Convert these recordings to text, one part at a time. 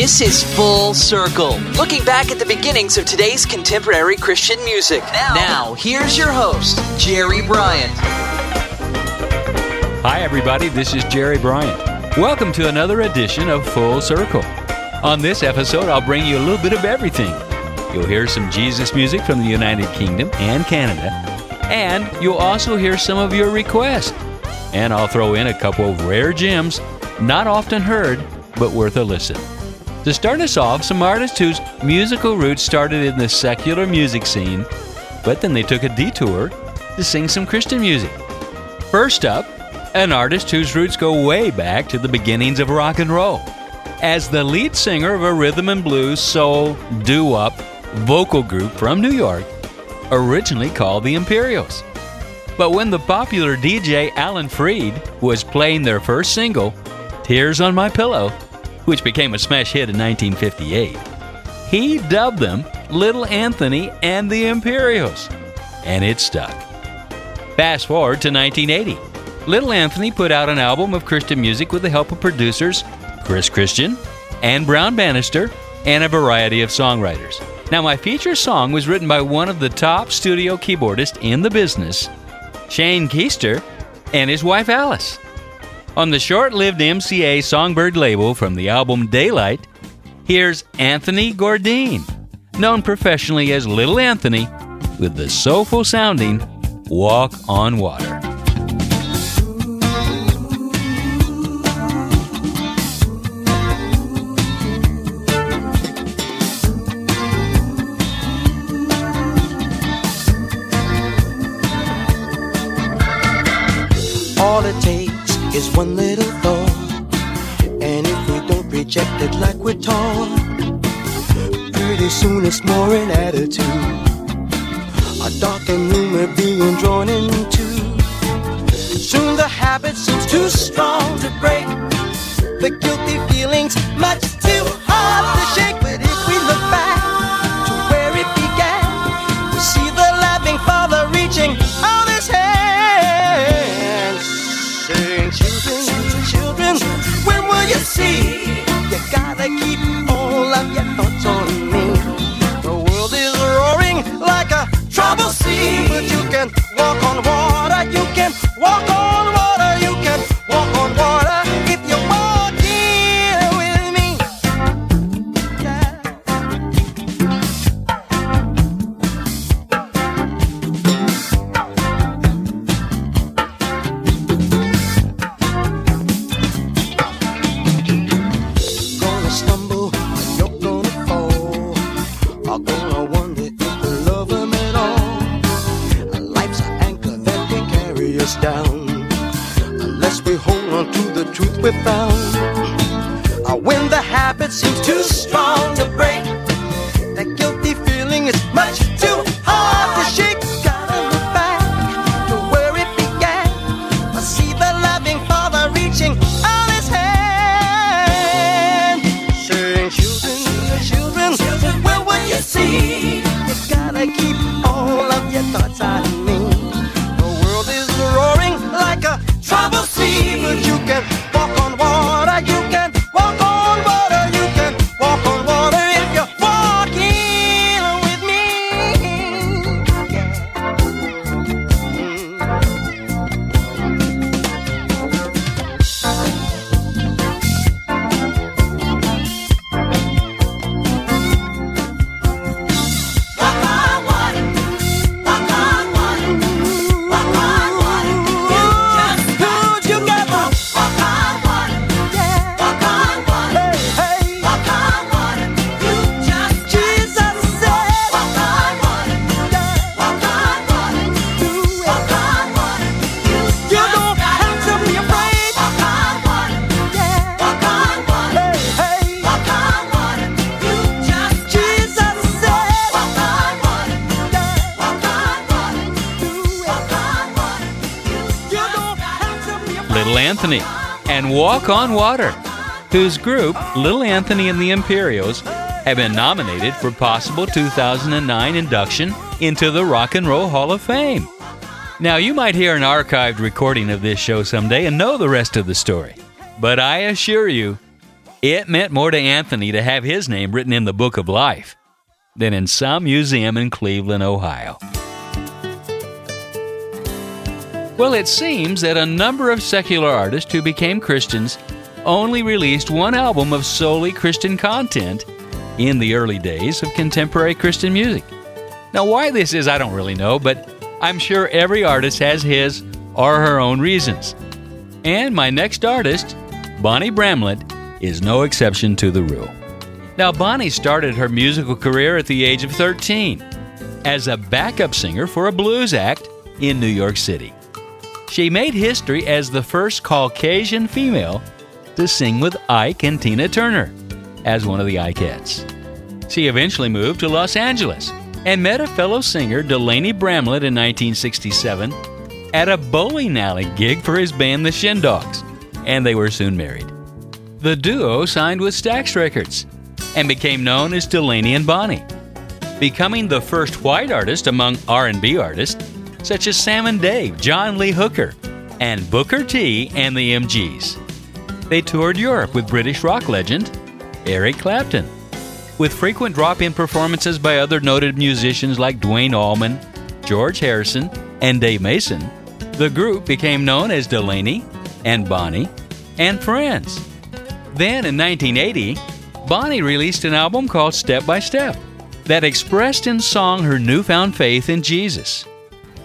This is Full Circle, looking back at the beginnings of today's contemporary Christian music. Now, here's your host, Jerry Bryant. Hi, everybody. This is Jerry Bryant. Welcome to another edition of Full Circle. On this episode, I'll bring you a little bit of everything. You'll hear some Jesus music from the United Kingdom and Canada, and you'll also hear some of your requests. And I'll throw in a couple of rare gems, not often heard, but worth a listen. To start us off, some artists whose musical roots started in the secular music scene, but then they took a detour to sing some Christian music. First up, an artist whose roots go way back to the beginnings of rock and roll. As the lead singer of a rhythm and blues, soul, doo wop vocal group from New York, originally called the Imperials. But when the popular DJ Alan Freed was playing their first single, Tears on My Pillow, which became a smash hit in 1958, he dubbed them Little Anthony and the Imperials, and it stuck. Fast forward to 1980. Little Anthony put out an album of Christian music with the help of producers Chris Christian and Brown Bannister and a variety of songwriters. Now, my feature song was written by one of the top studio keyboardists in the business, Shane Keister, and his wife Alice. On the short lived MCA Songbird label from the album Daylight, here's Anthony Gourdine, known professionally as Little Anthony, with the soulful sounding Walk on Water. One little thought. And if we don't reject it like we're taught, pretty soon it's more an attitude. A dark and room we're being drawn into. Soon the habit seems too strong to break. The guilty feelings much too hard to shake. And Walk on Water, whose group, Little Anthony and the Imperials, have been nominated for possible 2009 induction into the Rock and Roll Hall of Fame. Now, you might hear an archived recording of this show someday and know the rest of the story. But I assure you, it meant more to Anthony to have his name written in the Book of Life than in some museum in Cleveland, Ohio. Well, it seems that a number of secular artists who became Christians only released one album of solely Christian content in the early days of contemporary Christian music. Now, why this is, I don't really know, but I'm sure every artist has his or her own reasons. And my next artist, Bonnie Bramlett, is no exception to the rule. Now, Bonnie started her musical career at the age of 13 as a backup singer for a blues act in New York City. She made history as the first Caucasian female to sing with Ike and Tina Turner as one of the Ikettes. She eventually moved to Los Angeles and met a fellow singer, Delaney Bramlett, in 1967 at a bowling alley gig for his band, the Shindogs, and they were soon married. The duo signed with Stax Records and became known as Delaney and Bonnie, becoming the first white artist among R&B artists such as Sam and Dave, John Lee Hooker, and Booker T and the MGs. They toured Europe with British rock legend Eric Clapton, with frequent drop-in performances by other noted musicians like Duane Allman, George Harrison, and Dave Mason. The group became known as Delaney and Bonnie and Friends. Then in 1980, Bonnie released an album called Step by Step that expressed in song her newfound faith in Jesus.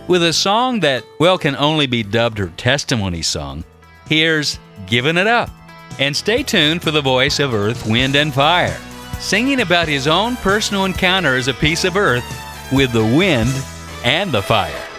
With a song that, well, can only be dubbed her testimony song, here's Giving It Up. And stay tuned for the voice of Earth, Wind, and Fire, singing about his own personal encounter as a piece of earth with the wind and the fire.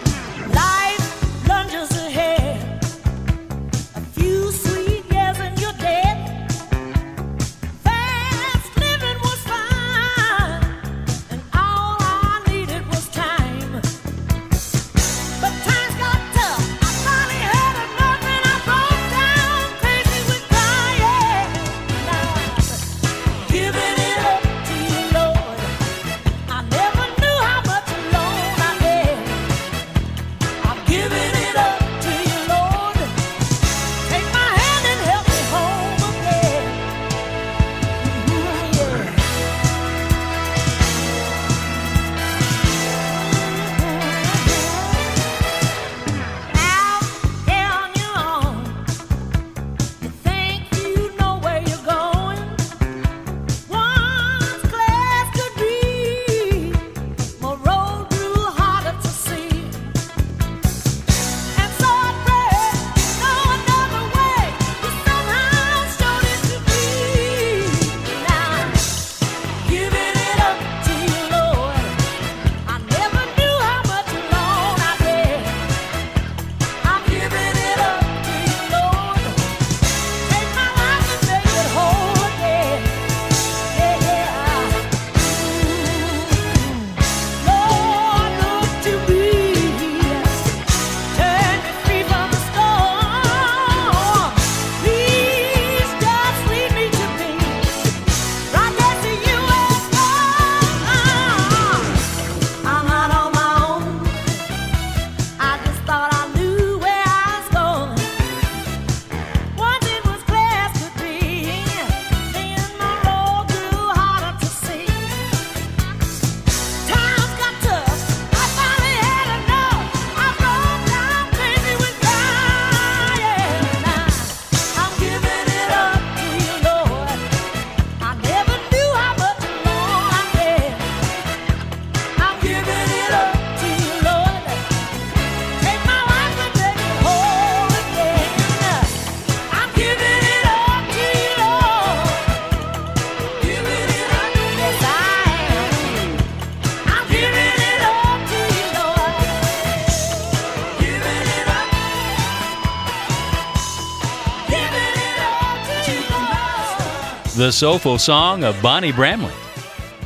The soulful song of Bonnie Bramlett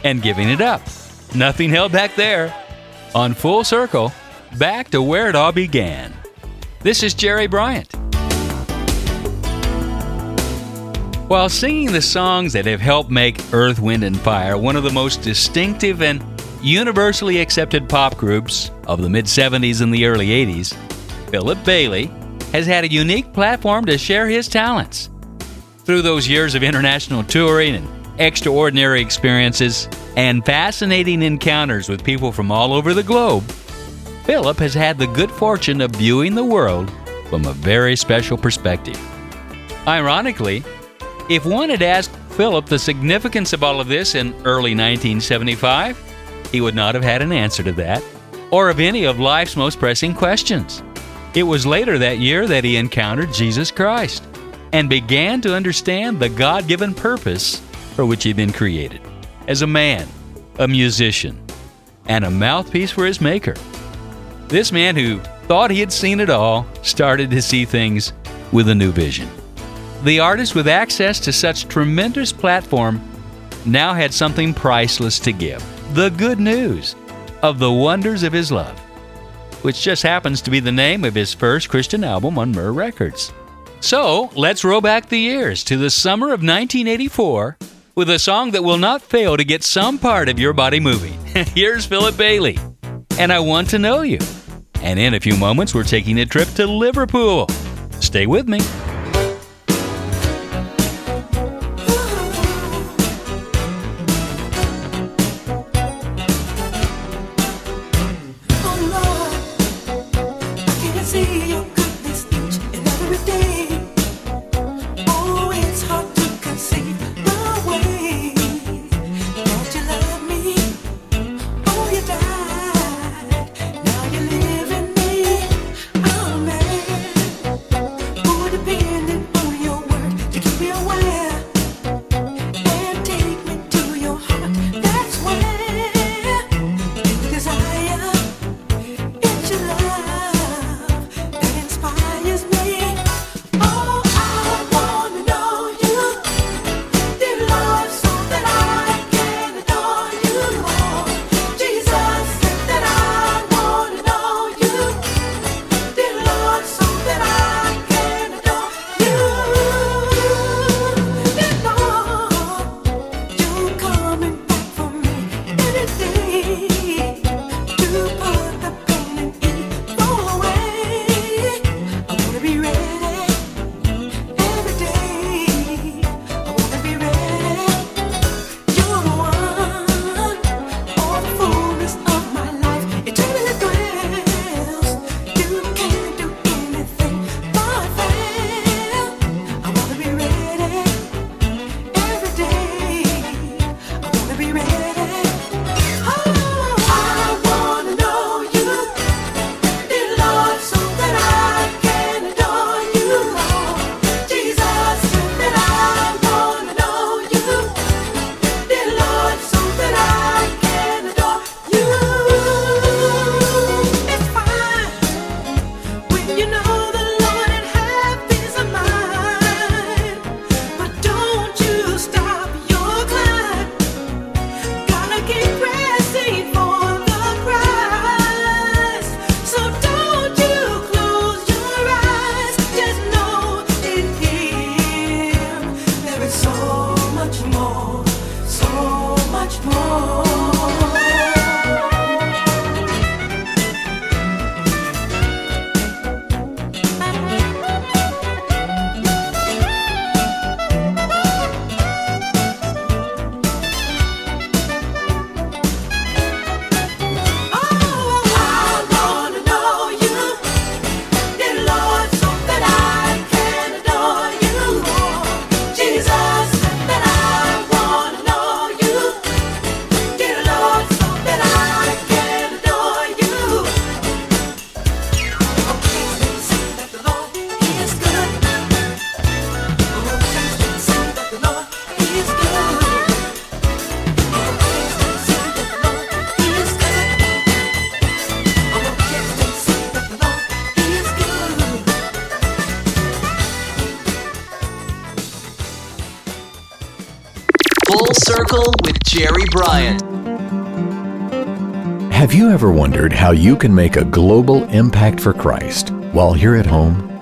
and giving it up. Nothing held back there. On Full Circle, back to where it all began. This is Jerry Bryant. While singing the songs that have helped make Earth, Wind, and Fire one of the most distinctive and universally accepted pop groups of the mid 70s and the early 80s, Philip Bailey has had a unique platform to share his talents. Through those years of international touring and extraordinary experiences and fascinating encounters with people from all over the globe, Philip has had the good fortune of viewing the world from a very special perspective. Ironically, if one had asked Philip the significance of all of this in early 1975, he would not have had an answer to that, or of any of life's most pressing questions. It was later that year that he encountered Jesus Christ and began to understand the God given purpose for which he'd been created as a man, a musician, and a mouthpiece for his Maker. This man who thought he had seen it all started to see things with a new vision. The artist with access to such tremendous platform now had something priceless to give the good news of the wonders of his love, which just happens to be the name of his first Christian album on Myrrh Records. So let's roll back the years to the summer of 1984 with a song that will not fail to get some part of your body moving. Here's Philip Bailey, and I Want to Know You. And in a few moments, we're taking a trip to Liverpool. Stay with me. Have you ever wondered how you can make a global impact for Christ while here at home?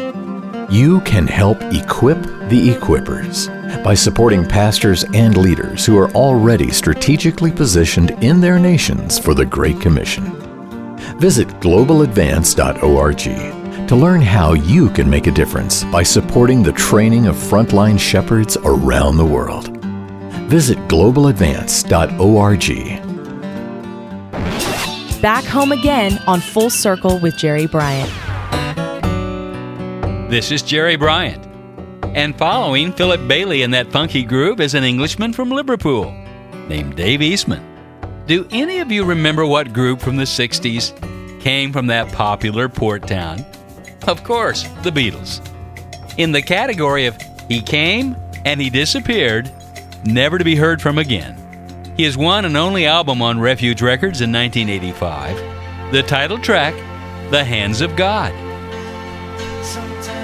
You can help equip the equippers by supporting pastors and leaders who are already strategically positioned in their nations for the Great Commission. Visit globaladvance.org to learn how you can make a difference by supporting the training of frontline shepherds around the world. Visit globaladvance.org. Back home again on Full Circle with Jerry Bryant. This is Jerry Bryant. And following Philip Bailey in that funky groove is an Englishman from Liverpool named Dave Eastman. Do any of you remember what group from the 60s came from that popular port town? Of course, the Beatles. In the category of He Came and He Disappeared, never to be heard from again. His one and only album on Refuge Records in 1985, the title track, The Hands of God. Sometimes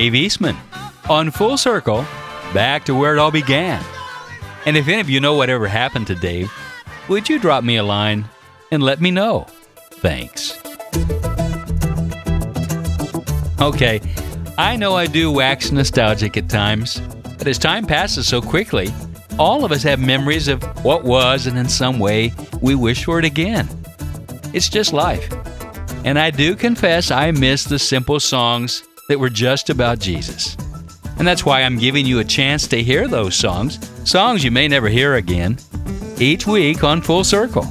Dave Eastman on Full Circle, back to where it all began. And if any of you know whatever happened to Dave, would you drop me a line and let me know? Thanks. Okay, I know I do wax nostalgic at times, but as time passes so quickly, all of us have memories of what was, and in some way, we wish for it again. It's just life. And I do confess I miss the simple songs that were just about Jesus. And that's why I'm giving you a chance to hear those songs, songs you may never hear again, each week on Full Circle,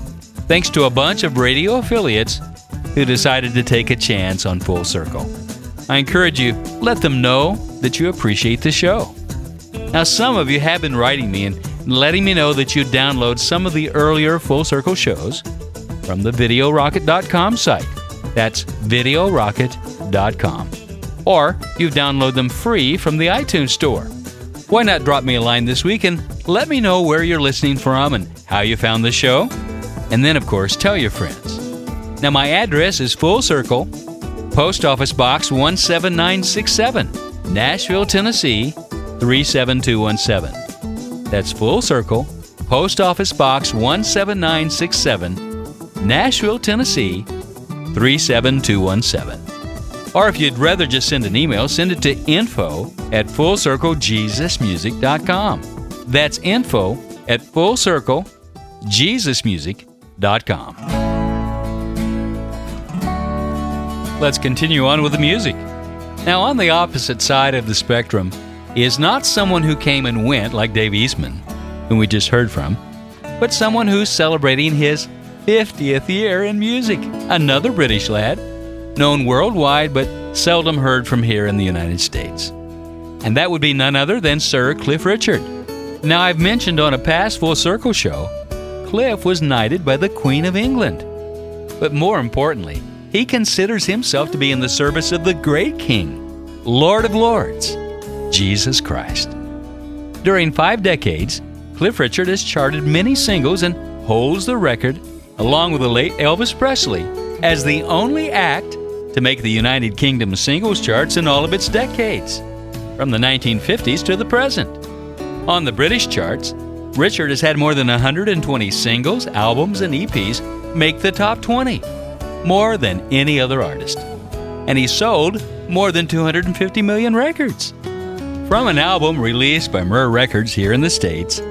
thanks to a bunch of radio affiliates who decided to take a chance on Full Circle. I encourage you, let them know that you appreciate the show. Now, some of you have been writing me and letting me know that you download some of the earlier Full Circle shows from the VideoRocket.com site. That's VideoRocket.com. Or you download them free from the iTunes Store. Why not drop me a line this week and let me know where you're listening from and how you found the show? And then, of course, tell your friends. Now, my address is Full Circle, Post Office Box 17967, Nashville, Tennessee 37217. That's Full Circle, Post Office Box 17967, Nashville, Tennessee 37217. Or if you'd rather just send an email, send it to info at fullcirclejesusmusic.com. That's info at fullcirclejesusmusic.com. Let's continue on with the music. Now, on the opposite side of the spectrum is not someone who came and went like Dave Eastman, whom we just heard from, but someone who's celebrating his 50th year in music. Another British lad, known worldwide but seldom heard from here in the United States. And that would be none other than Sir Cliff Richard. Now, I've mentioned on a past Full Circle show, Cliff was knighted by the Queen of England. But more importantly, he considers himself to be in the service of the great King, Lord of Lords, Jesus Christ. During five decades, Cliff Richard has charted many singles and holds the record, along with the late Elvis Presley, as the only act to make the United Kingdom singles charts in all of its decades, from the 1950s to the present. On the British charts, Richard has had more than 120 singles, albums, and EPs make the top 20 more than any other artist. And he sold more than 250 million records. From an album released by Myrrh Records here in the States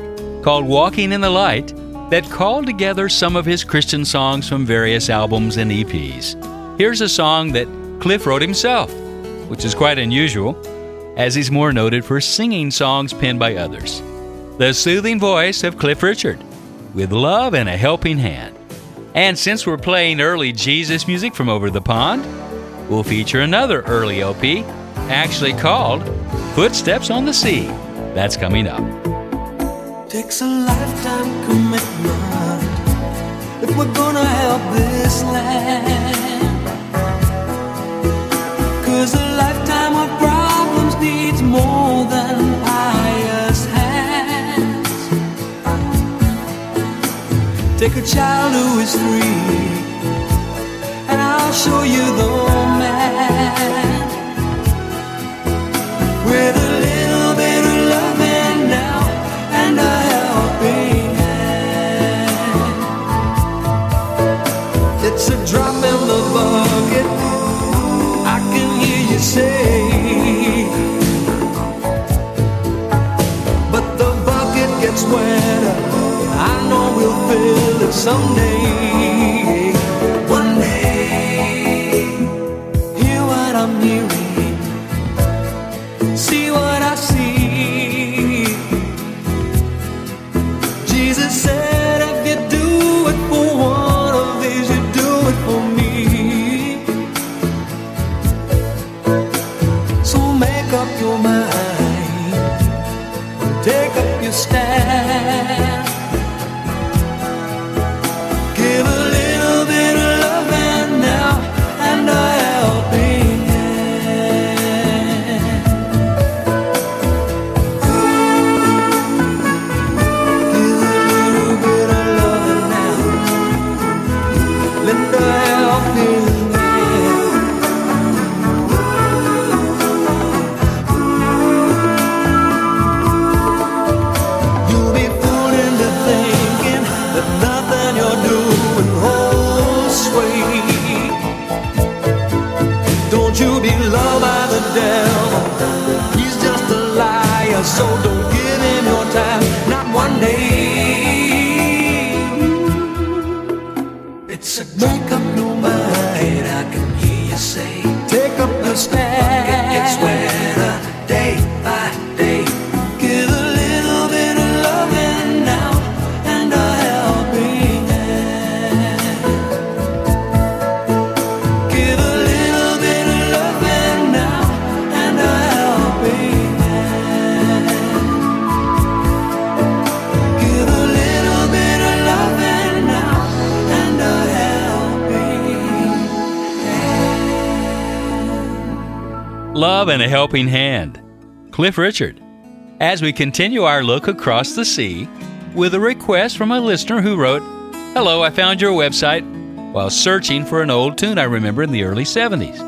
called Walking in the Light, that called together some of his Christian songs from various albums and EPs. Here's a song that Cliff wrote himself, which is quite unusual, as he's more noted for singing songs penned by others. The soothing voice of Cliff Richard, with love and a helping hand. And since we're playing early Jesus music from over the pond, we'll feature another early LP, actually called Footsteps on the Sea. That's coming up. Takes a lifetime commitment if we're gonna help this land. Cause a lifetime of problems needs more than pious hands. Take a child who is free, and I'll show you the man. With a wetter. I know we'll fill it someday. A Helping Hand. Cliff Richard. As we continue our look across the sea with a request from a listener who wrote, Hello, I found your website while searching for an old tune I remember in the early 70s.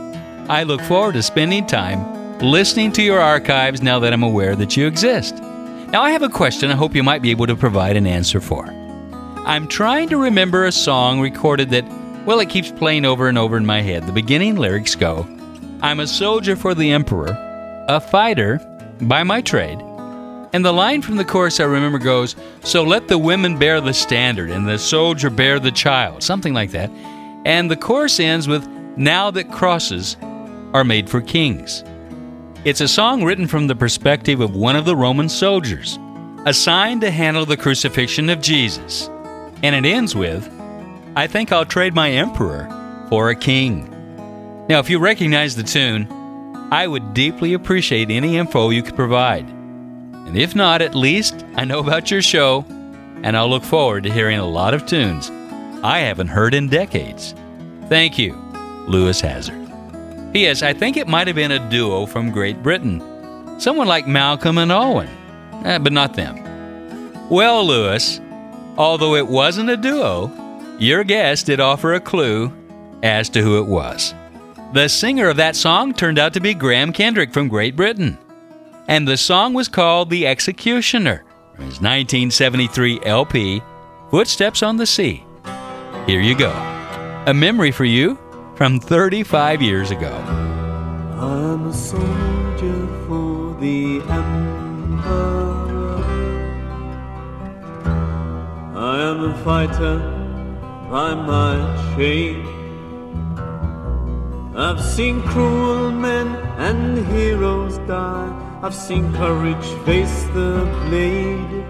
I look forward to spending time listening to your archives now that I'm aware that you exist. Now, I have a question I hope you might be able to provide an answer for. I'm trying to remember a song recorded that, well, it keeps playing over and over in my head. The beginning lyrics go I'm a soldier for the Emperor, a fighter by my trade. And the line from the chorus I remember goes, So let the women bear the standard, and the soldier bear the child, something like that. And the chorus ends with, Now that crosses are made for kings. It's a song written from the perspective of one of the Roman soldiers, assigned to handle the crucifixion of Jesus. And it ends with, I think I'll trade my emperor for a king. Now, if you recognize the tune, I would deeply appreciate any info you could provide. And if not, at least I know about your show, and I'll look forward to hearing a lot of tunes I haven't heard in decades. Thank you, Lewis Hazard. P.S. I think it might have been a duo from Great Britain. Someone like Malcolm and Alwyn, eh, but not them. Well, Lewis, although it wasn't a duo, your guest did offer a clue as to who it was. The singer of that song turned out to be Graham Kendrick from Great Britain. And the song was called The Executioner from his 1973 LP, Footsteps on the Sea. Here you go. A memory for you from 35 years ago. I'm a soldier for the Emperor. I am a fighter by my trade. I've seen cruel men and heroes die. I've seen courage face the blade.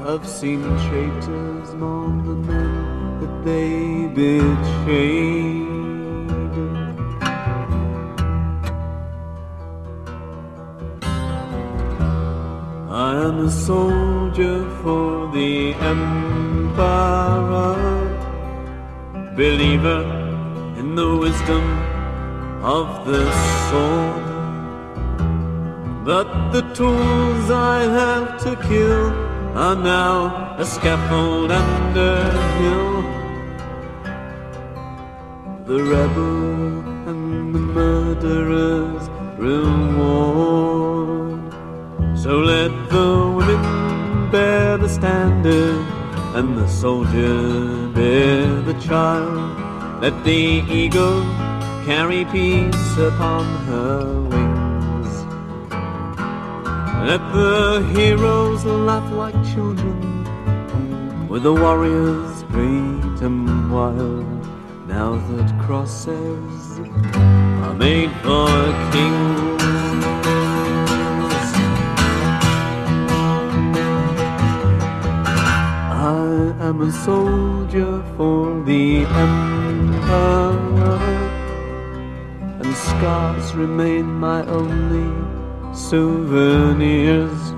I've seen traitors mourn the men that they betrayed. I am a soldier for the Emperor, believer the wisdom of the soul But the tools I have to kill are now a scaffold and a hill. The rebel and the murderer's reward. So let the women bear the standard and the soldier bear the child. Let the eagle carry peace upon her wings. Let the heroes laugh like children with the warriors great and wild. Now that crosses are made for kings. I am a soldier for the And scars remain my only souvenirs.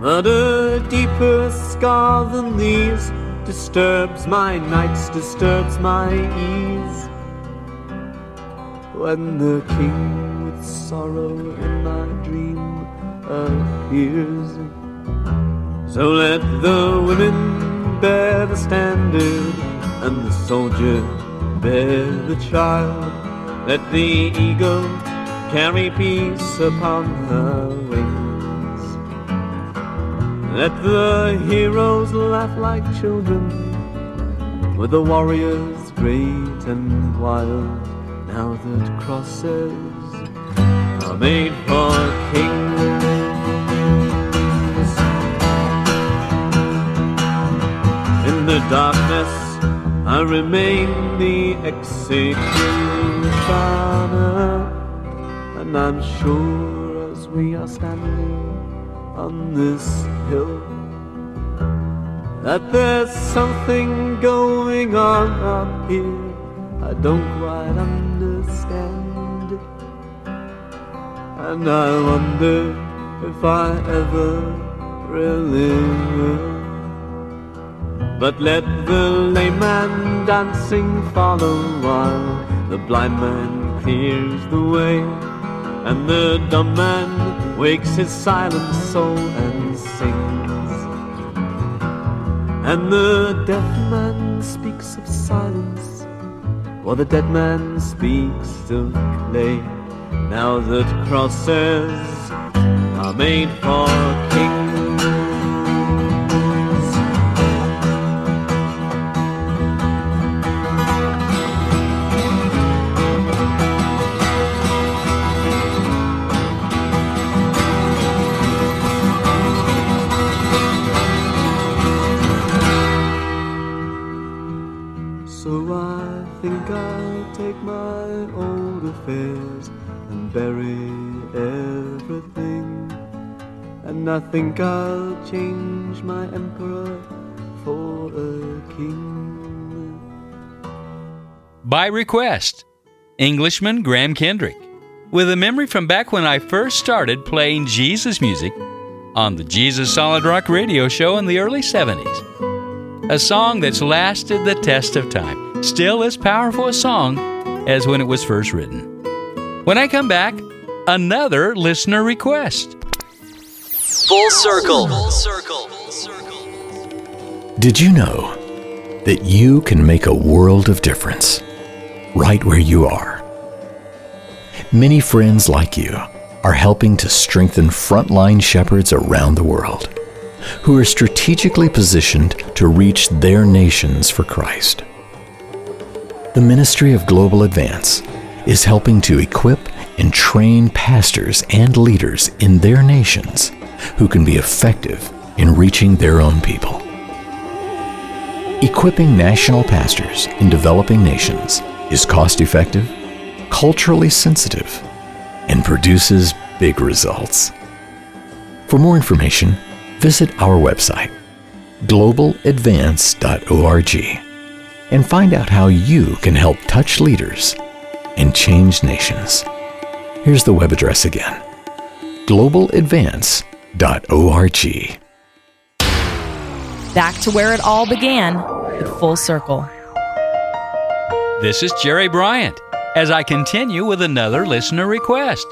But a deeper scar than these disturbs my nights, disturbs my ease. When the king with sorrow in my dream appears. So let the women bear the standard and the soldier bear the child. Let the eagle carry peace upon her wings. Let the heroes laugh like children with the warriors great and wild. Now that crosses are made for kings. In the darkness, I remain the executioner, and I'm sure as we are standing on this hill that there's something going on up here I don't quite understand, and I wonder if I ever really will. But let the lame man dancing follow while the blind man clears the way, and the dumb man wakes his silent soul and sings, and the deaf man speaks of silence while the dead man speaks of clay. Now that crosses are made for kings. I think I'll change my emperor for a king. By request, Englishman Graham Kendrick, with a memory from back when I first started playing Jesus music on the Jesus Solid Rock radio show in the early 70s. A song that's lasted the test of time, still as powerful a song as when it was first written. When I come back, another listener request. Full circle. Did you know that you can make a world of difference right where you are? Many friends like you are helping to strengthen frontline shepherds around the world who are strategically positioned to reach their nations for Christ. The Ministry of Global Advance is helping to equip and train pastors and leaders in their nations who can be effective in reaching their own people. Equipping national pastors in developing nations is cost effective, culturally sensitive, and produces big results. For more information, visit our website, globaladvance.org, and find out how you can help touch leaders and change nations. Here's the web address again globaladvance.org. Back to where it all began with Full Circle. This is Jerry Bryant as I continue with another listener request.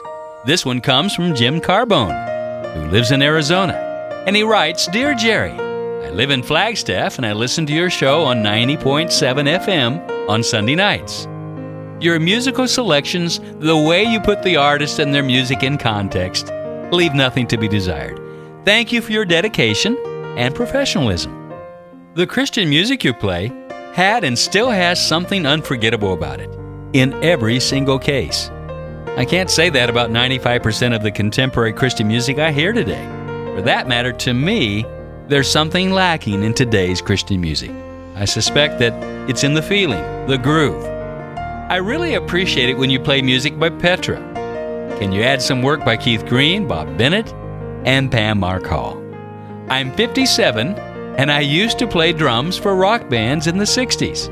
This one comes from Jim Carbone, who lives in Arizona. And he writes Dear Jerry, I live in Flagstaff and I listen to your show on 90.7 FM on Sunday nights. Your musical selections, the way you put the artist and their music in context, leave nothing to be desired. Thank you for your dedication and professionalism. The Christian music you play had and still has something unforgettable about it in every single case. I can't say that about 95% of the contemporary Christian music I hear today. For that matter, to me, there's something lacking in today's Christian music. I suspect that it's in the feeling, the groove. I really appreciate it when you play music by Petra. Can you add some work by Keith Green, Bob Bennett, and Pam Mark Hall? I'm 57 and I used to play drums for rock bands in the 60s.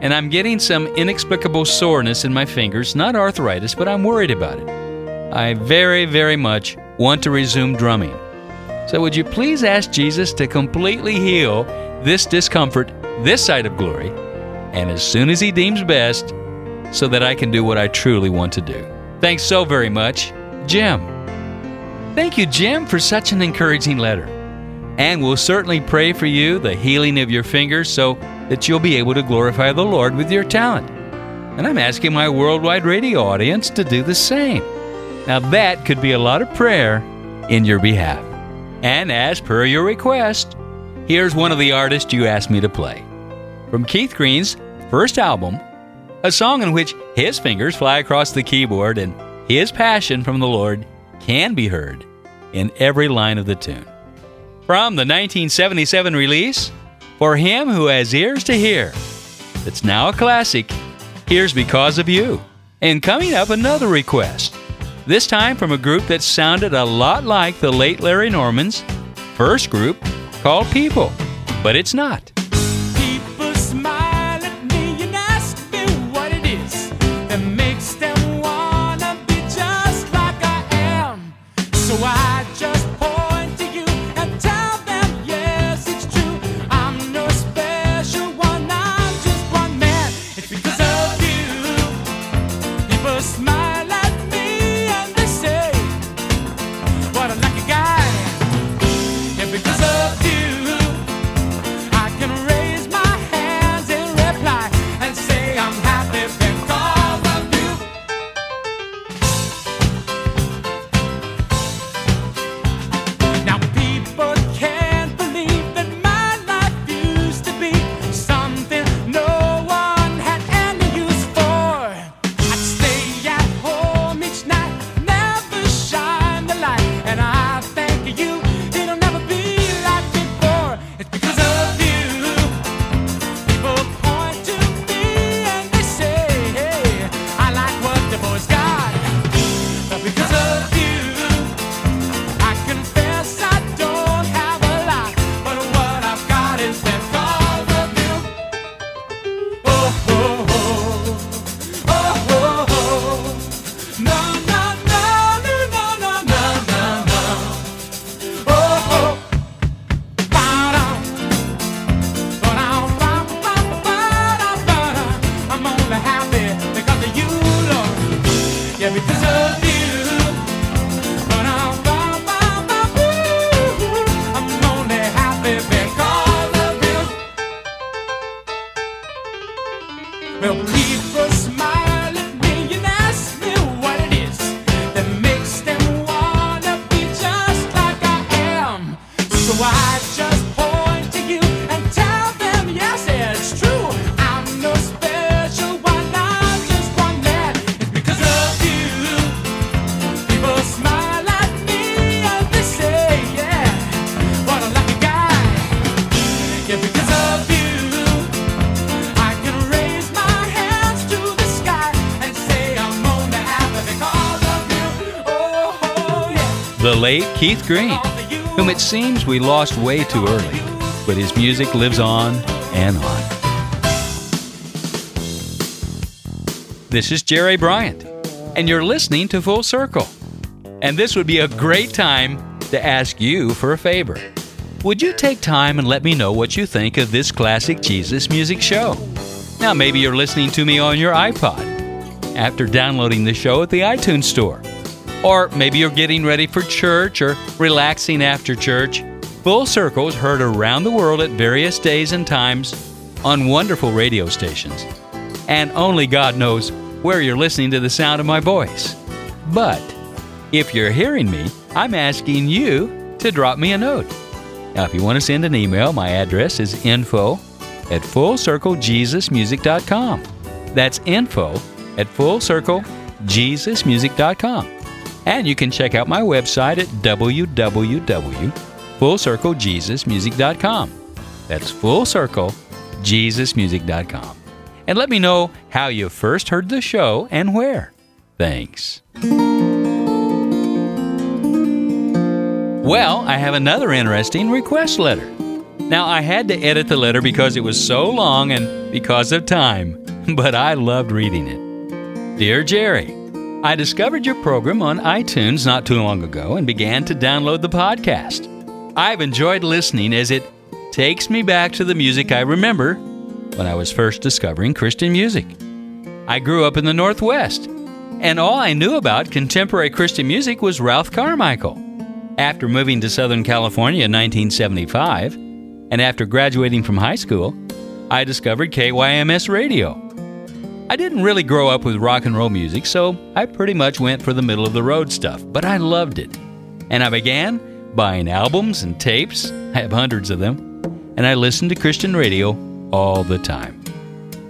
And I'm getting some inexplicable soreness in my fingers, not arthritis, but I'm worried about it. I very, very much want to resume drumming. So, would you please ask Jesus to completely heal this discomfort this side of glory, and as soon as He deems best, so that I can do what I truly want to do? Thanks so very much, Jim. Thank you, Jim, for such an encouraging letter. And we'll certainly pray for you, the healing of your fingers, so that you'll be able to glorify the Lord with your talent. And I'm asking my worldwide radio audience to do the same. Now, that could be a lot of prayer in your behalf. And as per your request, here's one of the artists you asked me to play. From Keith Green's first album, a song in which his fingers fly across the keyboard and his passion from the Lord can be heard in every line of the tune. From the 1977 release, For Him Who Has Ears to Hear, it's now a classic, Here's Because of You. And coming up, another request, this time from a group that sounded a lot like the late Larry Norman's first group called People, but it's not. Green, whom it seems we lost way too early, but his music lives on and on. This is Jerry Bryant, and you're listening to Full Circle. And this would be a great time to ask you for a favor. Would you take time and let me know what you think of this classic Jesus music show? Now, maybe you're listening to me on your iPod after downloading the show at the iTunes Store. Or maybe you're getting ready for church or relaxing after church. Full Circle is heard around the world at various days and times on wonderful radio stations. And only God knows where you're listening to the sound of my voice. But if you're hearing me, I'm asking you to drop me a note. Now, if you want to send an email, my address is info at fullcirclejesusmusic.com. That's info at fullcirclejesusmusic.com. And you can check out my website at www.fullcirclejesusmusic.com. That's fullcirclejesusmusic.com. And let me know how you first heard the show and where. Thanks. Well, I have another interesting request letter. Now, I had to edit the letter because it was so long and because of time, but I loved reading it. Dear Jerry, I discovered your program on iTunes not too long ago and began to download the podcast. I've enjoyed listening as it takes me back to the music I remember when I was first discovering Christian music. I grew up in the Northwest, and all I knew about contemporary Christian music was Ralph Carmichael. After moving to Southern California in 1975, and after graduating from high school, I discovered KYMS radio. I didn't really grow up with rock and roll music, so I pretty much went for the middle of the road stuff, but I loved it. And I began buying albums and tapes, I have hundreds of them, and I listened to Christian radio all the time.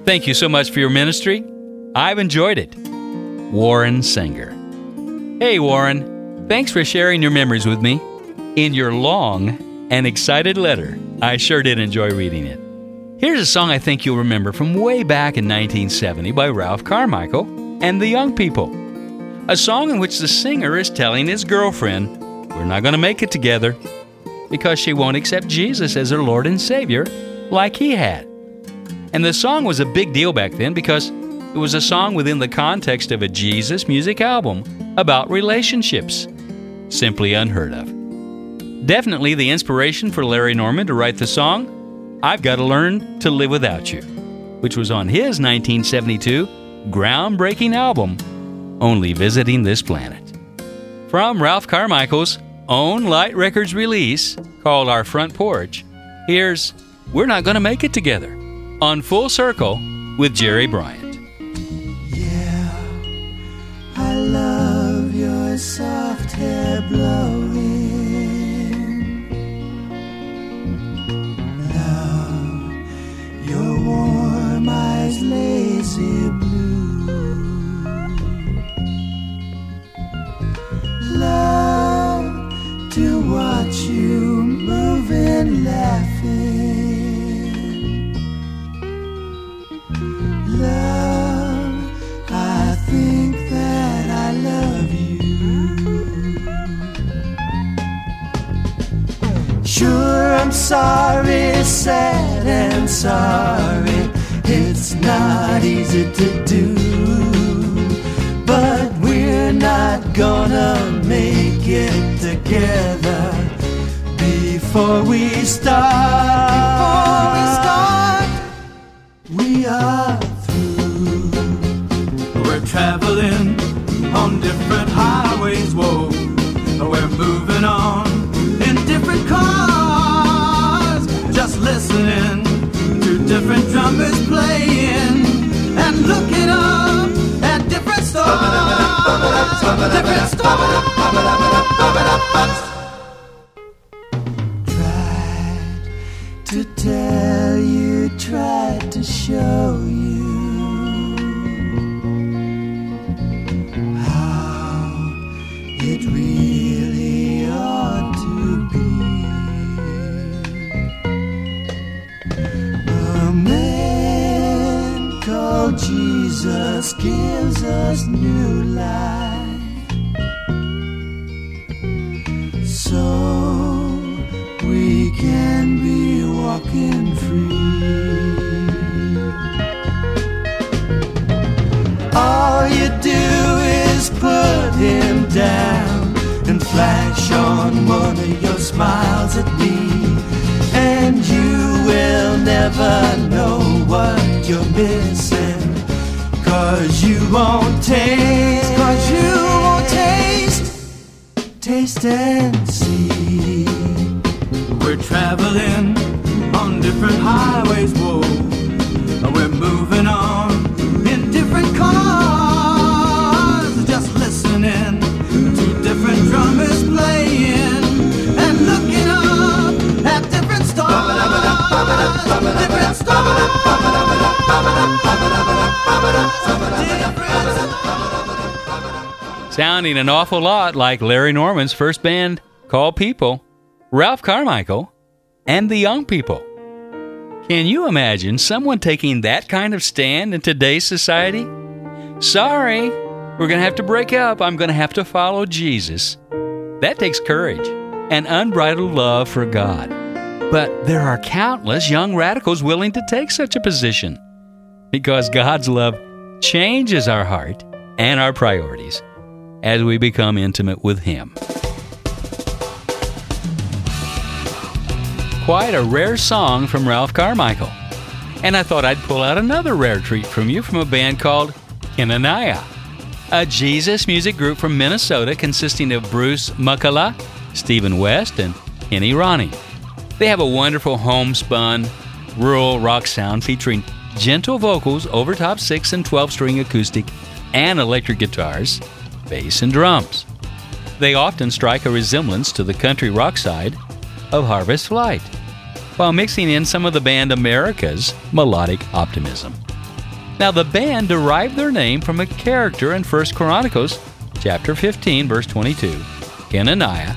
Thank you so much for your ministry. I've enjoyed it. Warren Sanger. Hey, Warren. Thanks for sharing your memories with me. In your long and excited letter, I sure did enjoy reading it. Here's a song I think you'll remember from way back in 1970 by Ralph Carmichael and the Young People. A song in which the singer is telling his girlfriend, We're not going to make it together because she won't accept Jesus as her Lord and Savior like he had. And the song was a big deal back then because it was a song within the context of a Jesus music album about relationships. Simply unheard of. Definitely the inspiration for Larry Norman to write the song, I've Got to Learn to Live Without You, which was on his 1972 groundbreaking album, Only Visiting This Planet. From Ralph Carmichael's own Light Records release called Our Front Porch, here's We're Not Gonna Make It Together on Full Circle with Jerry Bryant. Yeah, I love your soft hair blowing. Moving, laughing. Love, I think that I love you. Sure, I'm sorry, sad and sorry. It's not easy to do, but we're not gonna make it together before we start. Before we start, we are through. We're traveling on different highways, whoa. We're moving on in different cars, just listening to different drummers playing and looking up at different stars. Different stars. Tell you, tried to show you awful lot like Larry Norman's first band called People, Ralph Carmichael, and the Young People. Can you imagine someone taking that kind of stand in today's society? Sorry, we're going to have to break up. I'm going to have to follow Jesus. That takes courage and unbridled love for God. But there are countless young radicals willing to take such a position because God's love changes our heart and our priorities as we become intimate with Him. Quite a rare song from Ralph Carmichael. And I thought I'd pull out another rare treat from you from a band called Kenaniah, a Jesus music group from Minnesota consisting of Bruce Muckala, Stephen West, and Kenny Ronnie. They have a wonderful homespun, rural rock sound featuring gentle vocals over top 6 and 12 string acoustic and electric guitars, bass, and drums. They often strike a resemblance to the country rock side of Harvest Flight, while mixing in some of the band America's melodic optimism. Now, the band derived their name from a character in 1 Chronicles chapter 15, verse 22, Kenaniah,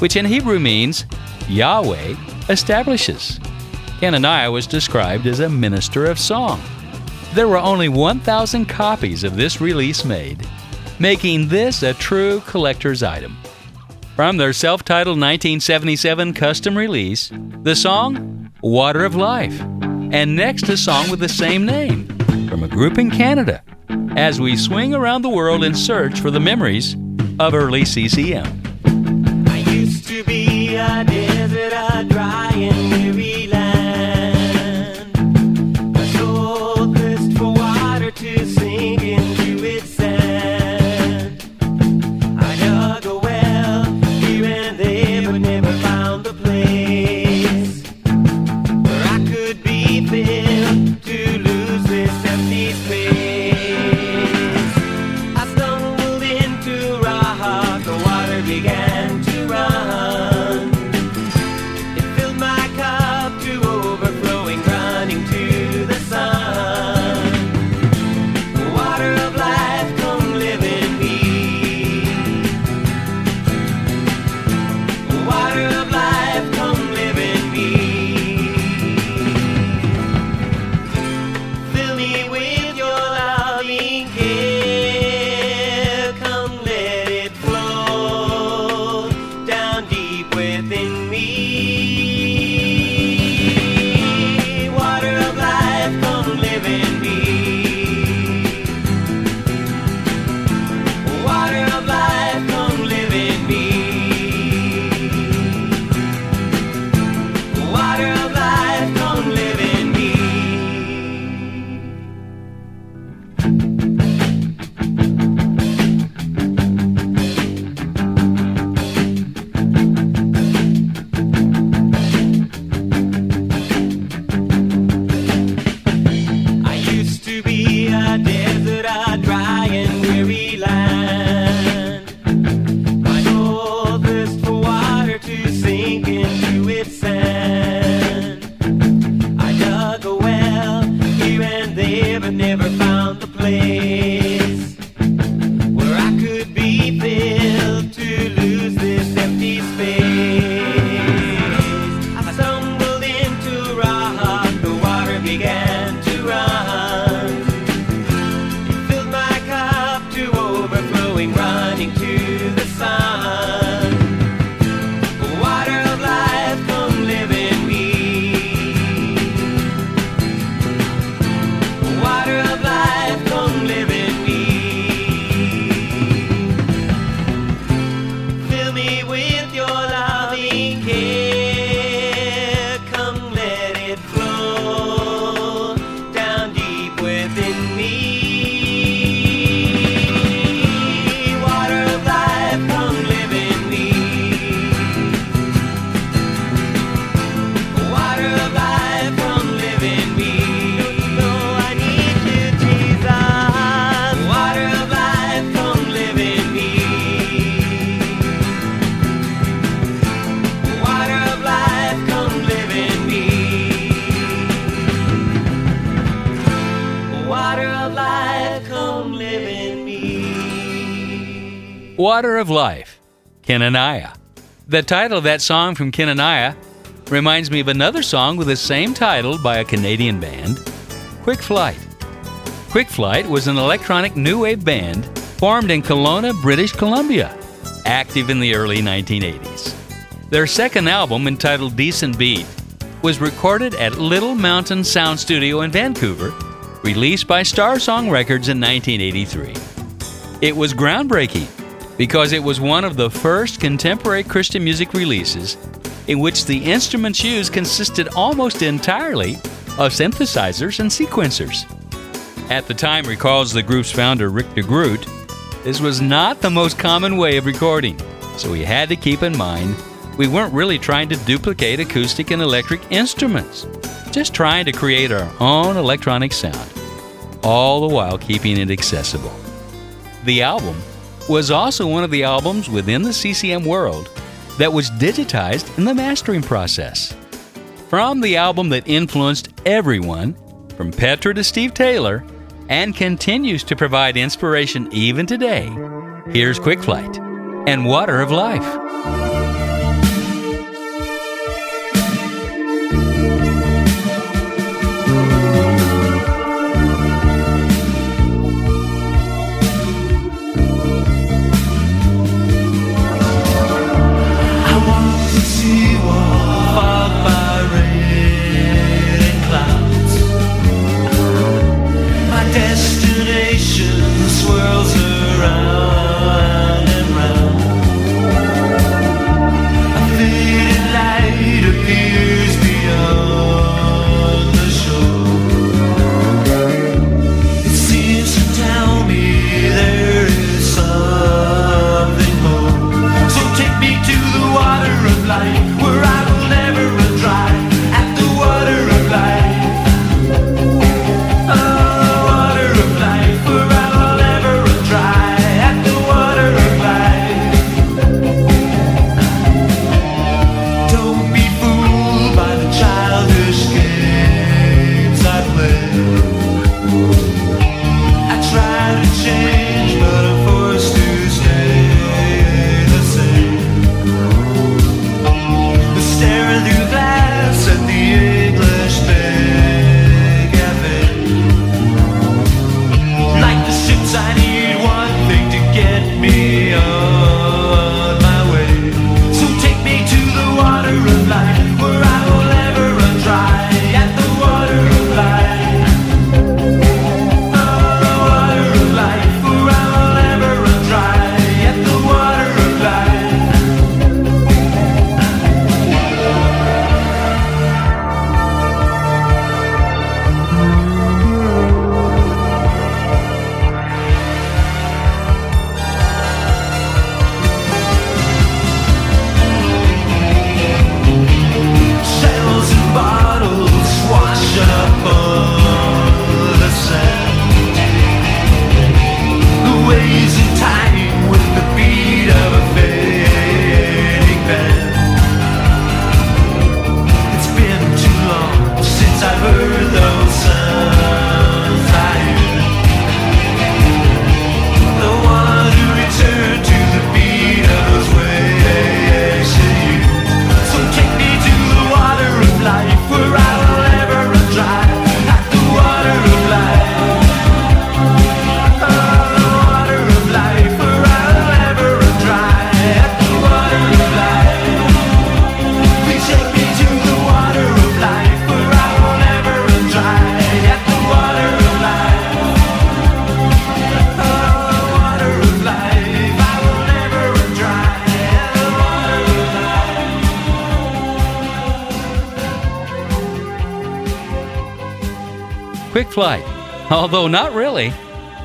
which in Hebrew means Yahweh establishes. Kenaniah was described as a minister of song. There were only 1,000 copies of this release made, making this a true collector's item. From their self titled 1977 custom release, the song Water of Life, and next a song with the same name from a group in Canada as we swing around the world in search for the memories of early CCM. Water of Life, Kenaniah. The title of that song from Kenaniah reminds me of another song with the same title by a Canadian band, Quick Flight. Quick Flight was an electronic new wave band formed in Kelowna, British Columbia, active in the early 1980s. Their second album, entitled Decent Beat, was recorded at Little Mountain Sound Studio in Vancouver, released by Star Song Records in 1983. It was groundbreaking because it was one of the first contemporary Christian music releases in which the instruments used consisted almost entirely of synthesizers and sequencers. At the time, recalls the group's founder Rick DeGroot, this was not the most common way of recording, so we had to keep in mind we weren't really trying to duplicate acoustic and electric instruments, just trying to create our own electronic sound, all the while keeping it accessible. The album was also one of the albums within the CCM world that was digitized in the mastering process. From the album that influenced everyone, from Petra to Steve Taylor, and continues to provide inspiration even today, here's Quick Flight and Water of Life.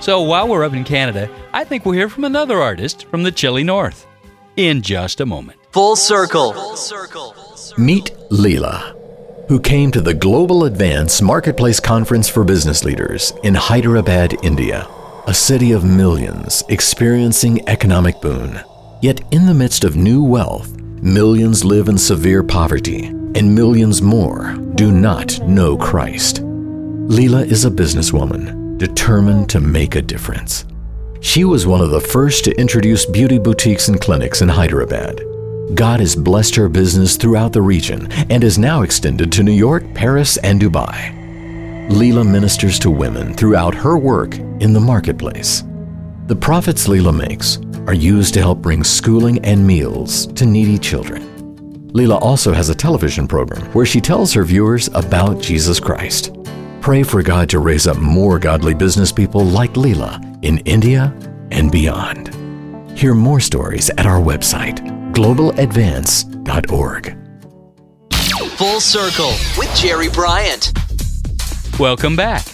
So while we're up in Canada, I think we'll hear from another artist from the chilly north in just a moment. Full circle. Full circle. Meet Leela, who came to the Global Advance Marketplace Conference for Business Leaders in Hyderabad, India, a city of millions experiencing economic boon. Yet, in the midst of new wealth, millions live in severe poverty, and millions more do not know Christ. Leela is a businesswoman determined to make a difference. She was one of the first to introduce beauty boutiques and clinics in Hyderabad. God has blessed her business throughout the region and is now extended to New York, Paris, and Dubai. Leela ministers to women throughout her work in the marketplace. The profits Leela makes are used to help bring schooling and meals to needy children. Leela also has a television program where she tells her viewers about Jesus Christ. Pray for God to raise up more godly business people like Leela in India and beyond. Hear more stories at our website, globaladvance.org. Full Circle with Jerry Bryant. Welcome back.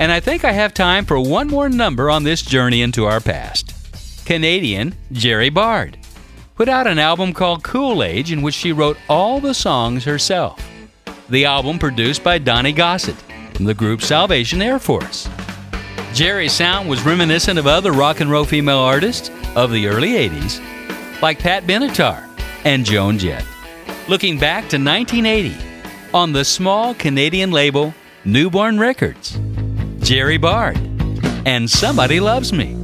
And I think I have time for one more number on this journey into our past. Canadian Jerry Bard put out an album called Cool Age in which she wrote all the songs herself. The album produced by Donnie Gossett from the group Salvation Air Force. Jerry's sound was reminiscent of other rock and roll female artists of the early 80s, like Pat Benatar and Joan Jett. Looking back to 1980 on the small Canadian label Newborn Records, Jerry Bard and Somebody Loves Me.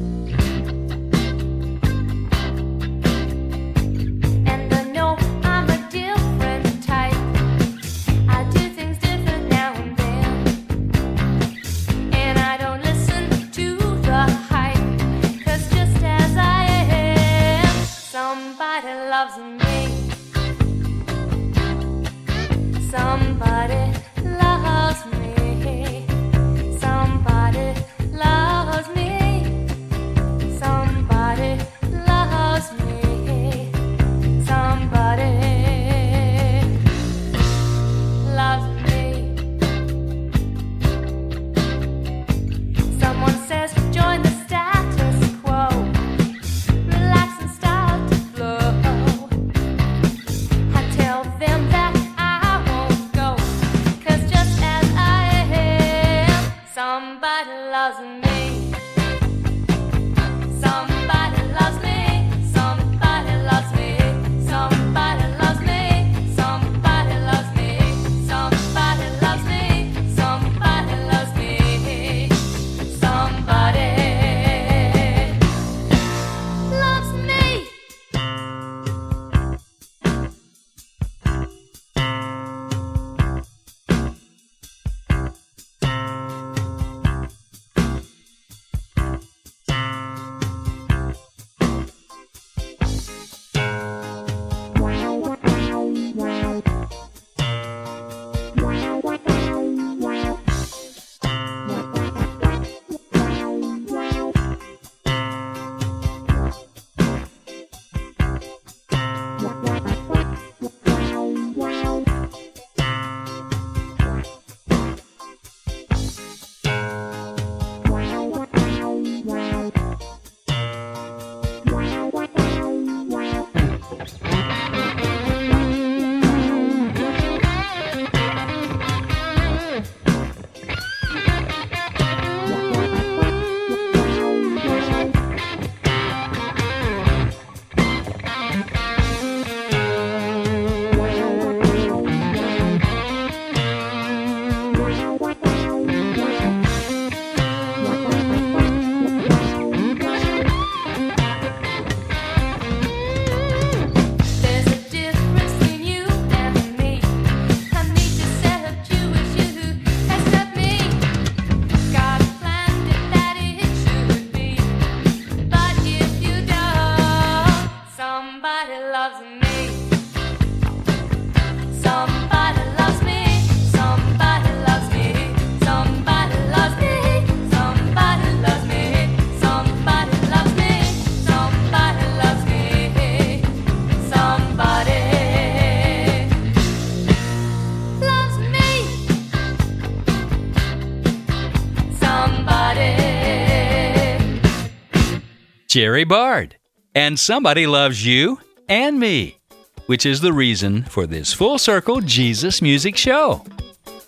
Jerry Bard. And somebody loves you and me, which is the reason for this Full Circle Jesus Music Show.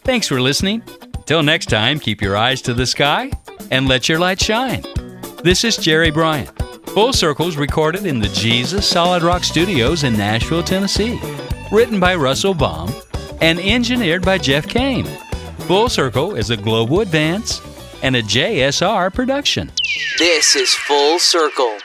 Thanks for listening. Till next time, keep your eyes to the sky and let your light shine. This is Jerry Bryant. Full Circle's recorded in the Jesus Solid Rock Studios in Nashville, Tennessee. Written by Russell Baum and engineered by Jeff Kane. Full Circle is a Global Advance and a JSR production. This is Full Circle.